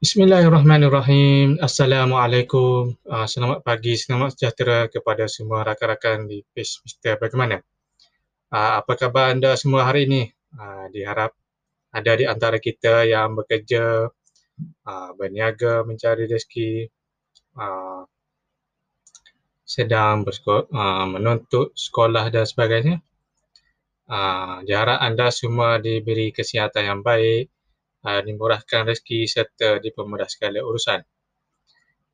Bismillahirrahmanirrahim. Assalamualaikum. Uh, selamat pagi, selamat sejahtera kepada semua rakan-rakan di page Mister Bagaimana. Uh, apa khabar anda semua hari ini? Uh, diharap ada di antara kita yang bekerja, uh, berniaga, mencari rezeki, uh, sedang bersekolah, uh, menuntut sekolah dan sebagainya. Uh, diharap anda semua diberi kesihatan yang baik, uh, dimurahkan rezeki serta dipermudah segala urusan.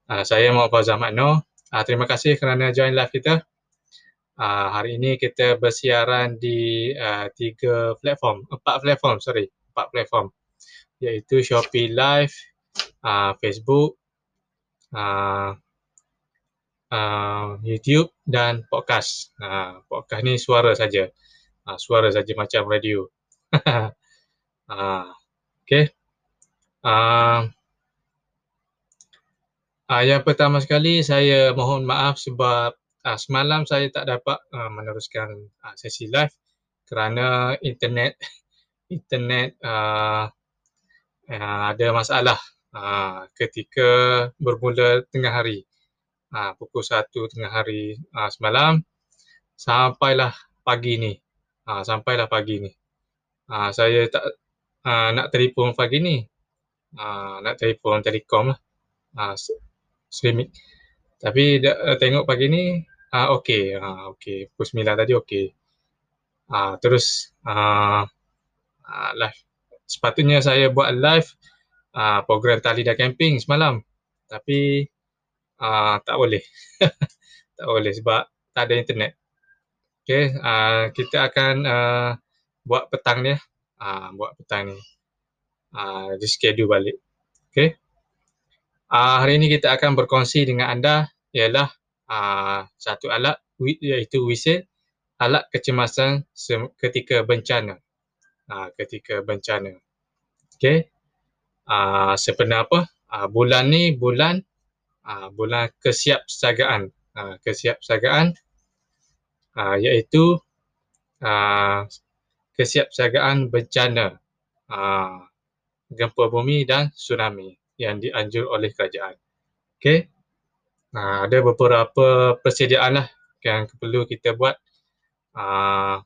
Uh, saya Muhammad Fazal Makno. Uh, terima kasih kerana join live kita. Uh, hari ini kita bersiaran di uh, tiga platform, empat platform, sorry, empat platform iaitu Shopee Live, uh, Facebook, uh, uh, YouTube dan podcast. Uh, podcast ni suara saja. Uh, suara saja macam radio. uh, Okay. Uh, uh, yang pertama sekali saya mohon maaf sebab uh, semalam saya tak dapat uh, meneruskan uh, sesi live kerana internet internet uh, uh, ada masalah uh, ketika bermula tengah hari. Uh, pukul satu tengah hari uh, semalam sampailah pagi ni. Uh, sampailah pagi ni. Uh, saya tak uh, nak telefon pagi ni. Uh, nak telefon telekom lah. Uh, streaming. Tapi uh, tengok pagi ni, uh, okey. Uh, okey. Pukul sembilan tadi okey. Uh, terus uh, uh, live. Sepatutnya saya buat live uh, program tali dan camping semalam. Tapi uh, tak boleh. tak boleh sebab tak ada internet. Okay, uh, kita akan uh, buat petang ni uh, buat petang ni. Uh, reschedule balik. Okay. Uh, hari ini kita akan berkongsi dengan anda ialah uh, satu alat iaitu whistle, alat kecemasan ketika bencana. Uh, ketika bencana. Okay. Uh, sebenarnya apa? Uh, bulan ni bulan uh, bulan kesiapsiagaan. Uh, kesiapsiagaan uh, iaitu uh, kesiapsiagaan bencana uh, gempa bumi dan tsunami yang dianjur oleh kerajaan. Okey. Uh, ada beberapa persediaan lah yang perlu kita buat uh,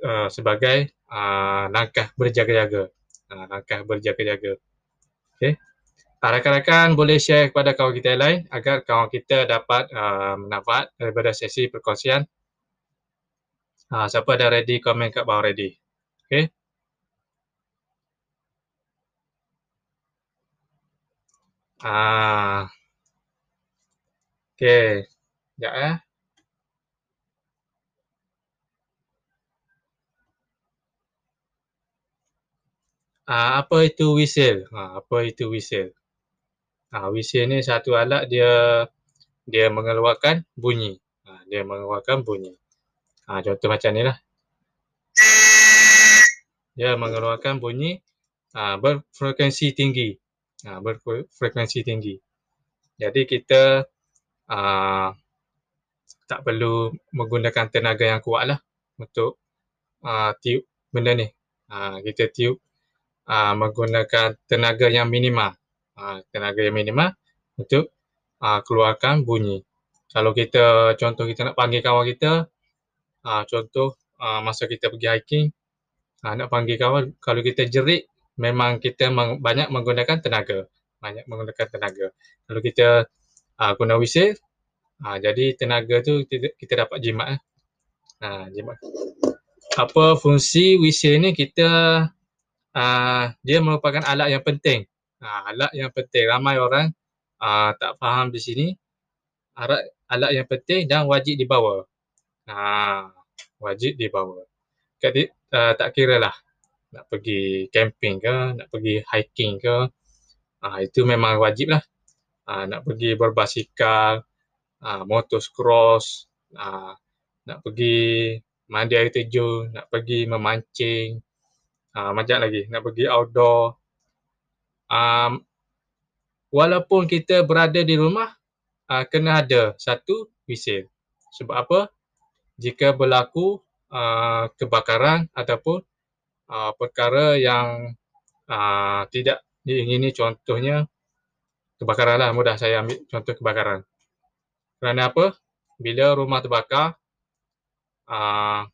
uh, sebagai uh, langkah berjaga-jaga. Uh, langkah berjaga-jaga. Okey. Rakan-rakan boleh share kepada kawan kita yang lain agar kawan kita dapat uh, manfaat daripada sesi perkongsian Ha, siapa dah ready, komen kat bawah ready. Okay. Ah. Okay. Sekejap eh. Ah, apa itu whistle? Ah, apa itu whistle? Ah, whistle ni satu alat dia dia mengeluarkan bunyi. Ah, dia mengeluarkan bunyi. Ha, contoh macam ni lah. Dia mengeluarkan bunyi ha, berfrekuensi tinggi. Ha, berfrekuensi tinggi. Jadi kita ha, tak perlu menggunakan tenaga yang kuat lah untuk ha, tiup benda ni. Ha, kita tiup ha, menggunakan tenaga yang minima. Ha, tenaga yang minima untuk ha, keluarkan bunyi. Kalau kita contoh kita nak panggil kawan kita, Uh, contoh uh, masa kita pergi hiking, uh, nak panggil kawan, kalau kita jerit, memang kita meng- banyak menggunakan tenaga. Banyak menggunakan tenaga. Kalau kita uh, guna whistle, uh, jadi tenaga tu kita, kita dapat jimat. Eh. Uh, jimat. Apa fungsi whistle ni kita uh, dia merupakan alat yang penting. Uh, alat yang penting. Ramai orang uh, tak faham di sini. Alat, alat yang penting dan wajib dibawa. Ha, wajib dibawa. Jadi uh, tak kira lah nak pergi camping ke, nak pergi hiking ke, uh, itu memang wajib lah. Uh, nak pergi berbasikal, uh, motocross, uh, nak pergi mandi air terjun, nak pergi memancing, uh, macam lagi, nak pergi outdoor. Um, walaupun kita berada di rumah, uh, kena ada satu whistle. Sebab apa? Jika berlaku uh, kebakaran ataupun uh, perkara yang uh, tidak Ini contohnya kebakaran lah. Mudah saya ambil contoh kebakaran. Kerana apa? Bila rumah terbakar, uh,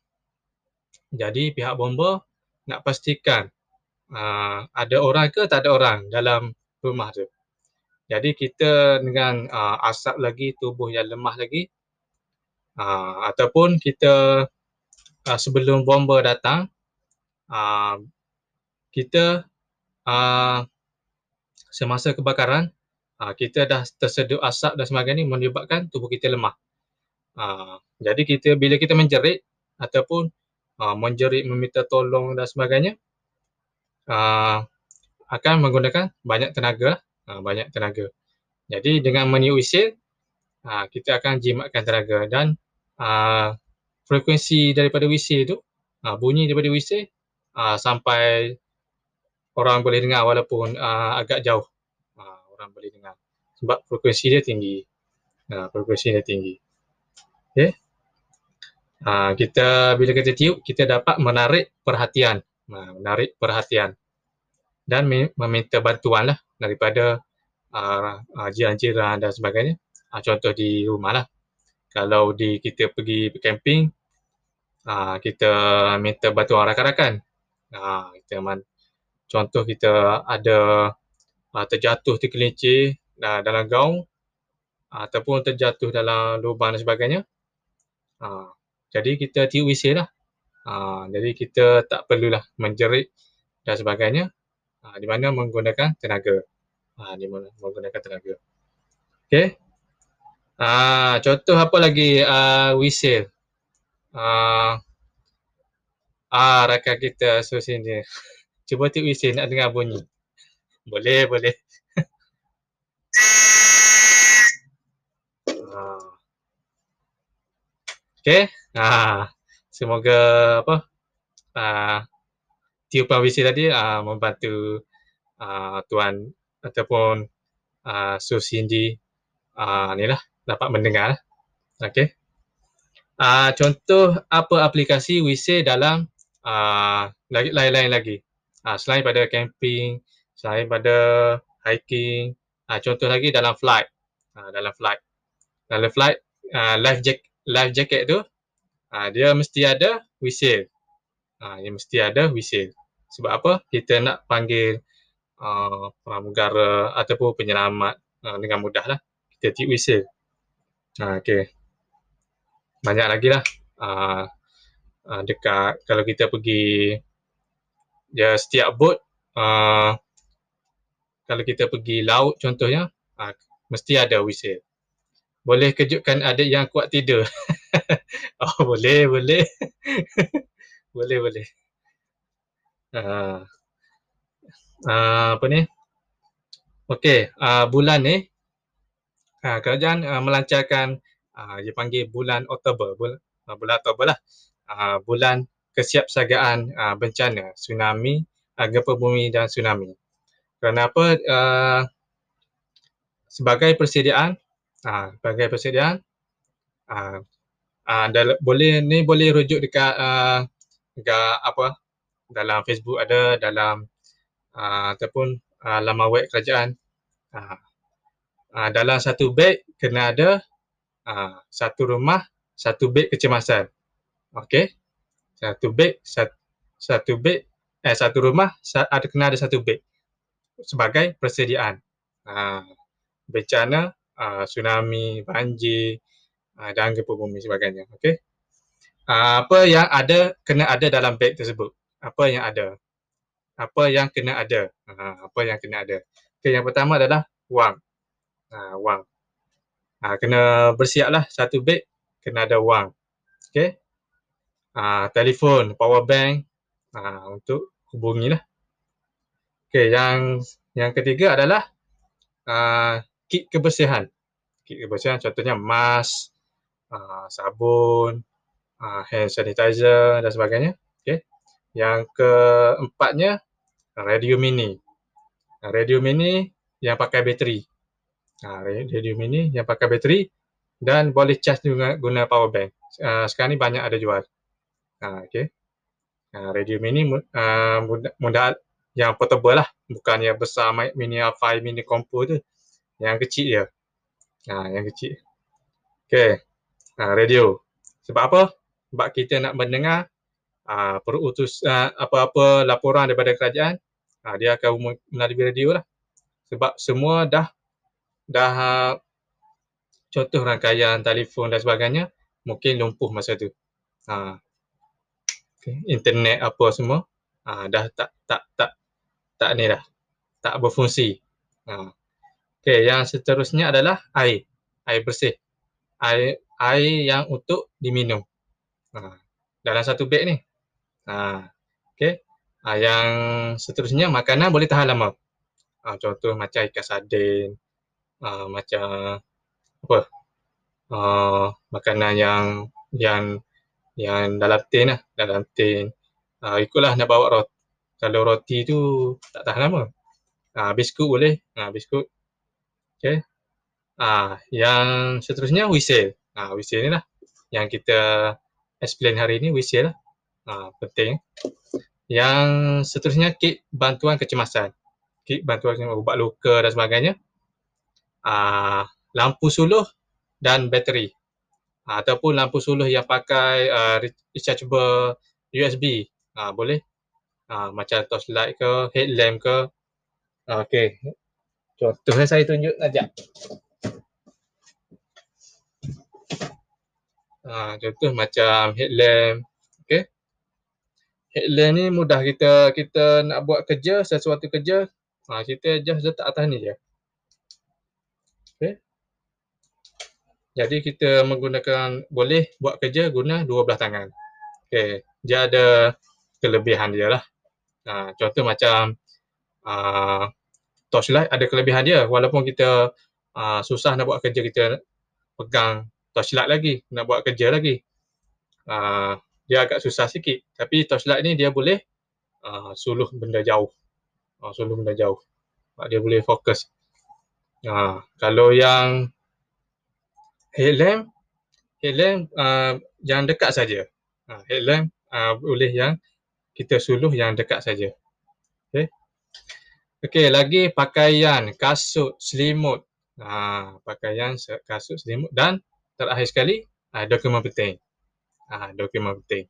jadi pihak bomba nak pastikan uh, ada orang ke tak ada orang dalam rumah tu. Jadi kita dengan uh, asap lagi, tubuh yang lemah lagi, uh, ataupun kita uh, sebelum bomba datang, uh, kita uh, semasa kebakaran, uh, kita dah tersedut asap dan sebagainya menyebabkan tubuh kita lemah. Uh, jadi kita bila kita menjerit ataupun uh, menjerit meminta tolong dan sebagainya, uh, akan menggunakan banyak tenaga uh, banyak tenaga. Jadi dengan meniup whistle, uh, kita akan jimatkan tenaga dan uh, frekuensi daripada whistle tu, uh, bunyi daripada whistle uh, sampai orang boleh dengar walaupun uh, agak jauh. Uh, orang boleh dengar sebab frekuensi dia tinggi. Uh, frekuensi dia tinggi. Okay. Uh, kita bila kita tiup kita dapat menarik perhatian, uh, menarik perhatian dan meminta bantuan lah daripada uh, uh, jiran-jiran dan sebagainya. Uh, contoh di rumah lah. Kalau di kita pergi camping, uh, kita minta bantuan rakan-rakan. Uh, kita man, contoh kita ada uh, terjatuh tergelincir uh, dalam gaung uh, ataupun terjatuh dalam lubang dan sebagainya. Uh, jadi kita tiup whistle lah. Uh, jadi kita tak perlulah menjerit dan sebagainya uh, di mana menggunakan tenaga. Uh, di mana menggunakan tenaga. Okay. Uh, contoh apa lagi uh, whistle. Uh, ah, rakan kita so sini. Cuba tiup whistle nak dengar bunyi. Boleh, boleh. Okay. Ha, semoga apa uh, tiupan WC tadi uh, membantu uh, tuan ataupun uh, Su Cindy uh, ni lah dapat mendengar. Okay. Uh, contoh apa aplikasi WC dalam uh, lain-lain lagi. Uh, selain pada camping, selain pada hiking, uh, contoh lagi dalam flight. Uh, dalam flight. Dalam flight, uh, life, jack, life jacket tu ha, dia mesti ada whistle. Ha, dia mesti ada whistle. Sebab apa? Kita nak panggil uh, pramugara ataupun penyelamat uh, dengan mudah lah. Kita tiup whistle. Ha, okay. Banyak lagi lah. Uh, uh, dekat kalau kita pergi ya setiap boat uh, kalau kita pergi laut contohnya uh, mesti ada whistle. Boleh kejutkan adik yang kuat tidur. oh boleh boleh boleh boleh uh, uh, apa ni okey uh, bulan ni uh, kerajaan uh, melancarkan uh, dia panggil bulan Oktober bulan uh, bulan Oktober lah. Uh, bulan kesiapsiagaan uh, bencana tsunami uh, gempa bumi dan tsunami. Kenapa uh, sebagai persediaan uh, sebagai persediaan uh, uh, dal- boleh ni boleh rujuk dekat uh, dekat apa? Dalam Facebook ada dalam uh, ataupun uh, laman web kerajaan. Uh, uh, dalam satu beg kena ada uh, satu rumah satu beg kecemasan okey satu beg satu, satu beg eh satu rumah ada kena ada satu beg sebagai persediaan uh, bencana uh, tsunami banjir uh, dan gempa bumi sebagainya. Okey. Apa yang ada kena ada dalam beg tersebut? Apa yang ada? Apa yang kena ada? Uh, apa yang kena ada? Okey, yang pertama adalah wang. Uh, wang. Uh, kena bersiaplah satu beg kena ada wang. Okey. Uh, telefon, power bank uh, untuk hubungilah. Okey, yang yang ketiga adalah uh, kit kebersihan. Kit kebersihan contohnya mask, uh, sabun, uh, hand sanitizer dan sebagainya. Okay. Yang keempatnya, radio mini. Radio mini yang pakai bateri. Uh, radio mini yang pakai bateri dan boleh charge juga guna power bank. Uh, sekarang ni banyak ada jual. Uh, okay. Uh, radio mini uh, mudah, mudah yang portable lah. Bukan yang besar mini fi mini compo tu. Yang kecil dia. Ha, yang kecil. Okay. Ha, radio. Sebab apa? Sebab kita nak mendengar uh, perutus uh, apa-apa laporan daripada kerajaan. Uh, dia akan melalui radio lah. Sebab semua dah dah contoh rangkaian telefon dan sebagainya mungkin lumpuh masa tu. Ha. Okay. Internet apa semua ha, dah tak tak tak tak ni dah. Tak berfungsi. Ha. Okay, yang seterusnya adalah air. Air bersih. Air air yang untuk diminum. Ha. Dalam satu beg ni. Ha. Okay. Ha, yang seterusnya makanan boleh tahan lama. Ha, contoh macam ikan sardin. Ha, macam apa? Uh, makanan yang yang yang dalam tin lah, dalam tin. Uh, ikutlah nak bawa roti. Kalau roti tu tak tahan lama. Uh, biskut boleh. Uh, biskut. Okay. Uh, yang seterusnya whistle. Uh, whistle ni lah. Yang kita explain hari ni whistle lah. Uh, penting. Yang seterusnya kit bantuan kecemasan. Kit bantuan ubat luka dan sebagainya. Uh, lampu suluh dan bateri. Ha, ataupun lampu suluh yang pakai uh, rechargeable USB ha, boleh? Ha, macam torchlight ke headlamp ke? Okey. Contohnya saya tunjuk saja. Ha, contoh macam headlamp okey. Headlamp ni mudah kita kita nak buat kerja sesuatu kerja ha, kita just letak atas ni je Jadi kita menggunakan boleh buat kerja guna dua belah tangan. Okey, dia ada kelebihan dia lah. Ha, contoh macam uh, torchlight ada kelebihan dia walaupun kita uh, susah nak buat kerja kita pegang torchlight lagi, nak buat kerja lagi. Uh, dia agak susah sikit tapi torchlight ni dia boleh uh, suluh benda jauh. Uh, suluh benda jauh. Dia boleh fokus. Uh, kalau yang headlamp headlamp uh, yang dekat saja. Uh, headlamp uh, boleh yang kita suluh yang dekat saja. Okey. Okey, lagi pakaian, kasut, selimut. Ha, pakaian, kasut, selimut dan terakhir sekali uh, dokumen penting. Ha, dokumen penting.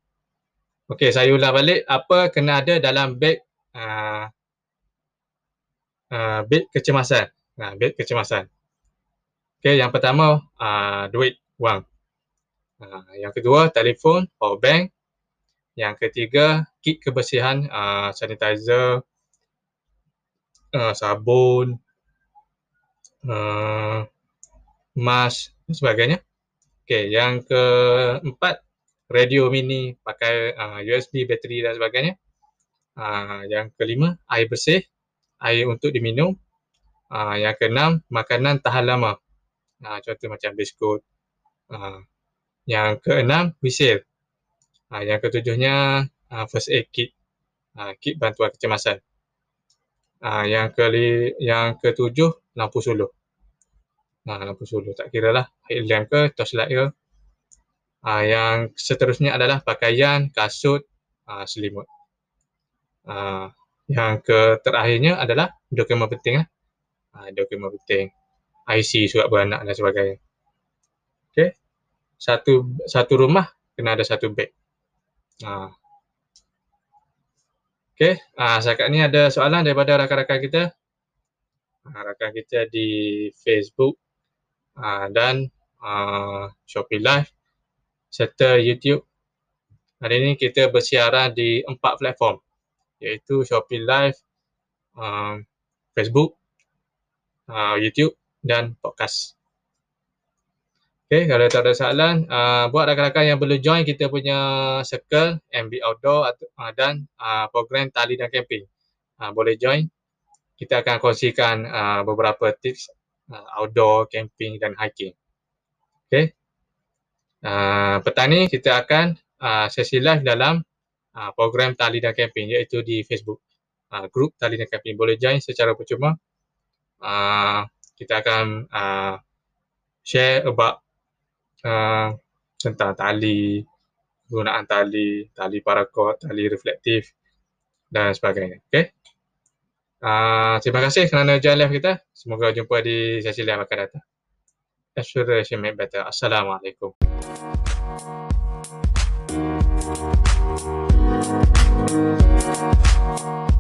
Okey, saya ulang balik apa kena ada dalam beg uh, uh, beg kecemasan. Nah, beg kecemasan. Okay, yang pertama uh, duit, wang. Uh, yang kedua telefon, power bank. Yang ketiga kit kebersihan, uh, sanitizer, uh, sabun, uh, mask dan sebagainya. Okay, yang keempat radio mini pakai uh, USB, bateri dan sebagainya. Uh, yang kelima air bersih, air untuk diminum. Uh, yang keenam makanan tahan lama uh, contoh macam biskut. Uh, yang keenam, whistle. Uh, yang ketujuhnya, uh, first aid kit. Uh, kit bantuan kecemasan. Uh, yang keli, yang ketujuh, lampu suluh. Uh, lampu suluh, tak kira lah. Headlamp ke, torchlight ke. Uh, yang seterusnya adalah pakaian, kasut, uh, selimut. Uh, yang ke terakhirnya adalah dokumen penting lah. Uh, dokumen penting. IC surat beranak dan sebagainya. Okey. Satu satu rumah kena ada satu beg. Ha. Okey, ha, setakat ni ada soalan daripada rakan-rakan kita. Ha, rakan kita di Facebook ha, dan ha, Shopee Live serta YouTube. Hari ini kita bersiaran di empat platform iaitu Shopee Live, um, Facebook, uh, YouTube dan podcast. Okay, kalau tak ada soalan, uh, buat rakan-rakan yang belum join kita punya circle MB Outdoor atau, uh, dan uh, program tali dan camping. Uh, boleh join. Kita akan kongsikan uh, beberapa tips uh, outdoor, camping dan hiking. Okay. Uh, petang ni kita akan uh, sesi live dalam uh, program tali dan camping iaitu di Facebook. Uh, group tali dan camping. Boleh join secara percuma. Uh, kita akan uh, share about uh, tentang tali, penggunaan tali, tali paracord, tali reflektif dan sebagainya. Okay. Uh, terima kasih kerana join live kita. Semoga jumpa di sesi live akan datang. Exploration make better. Assalamualaikum. Thank you.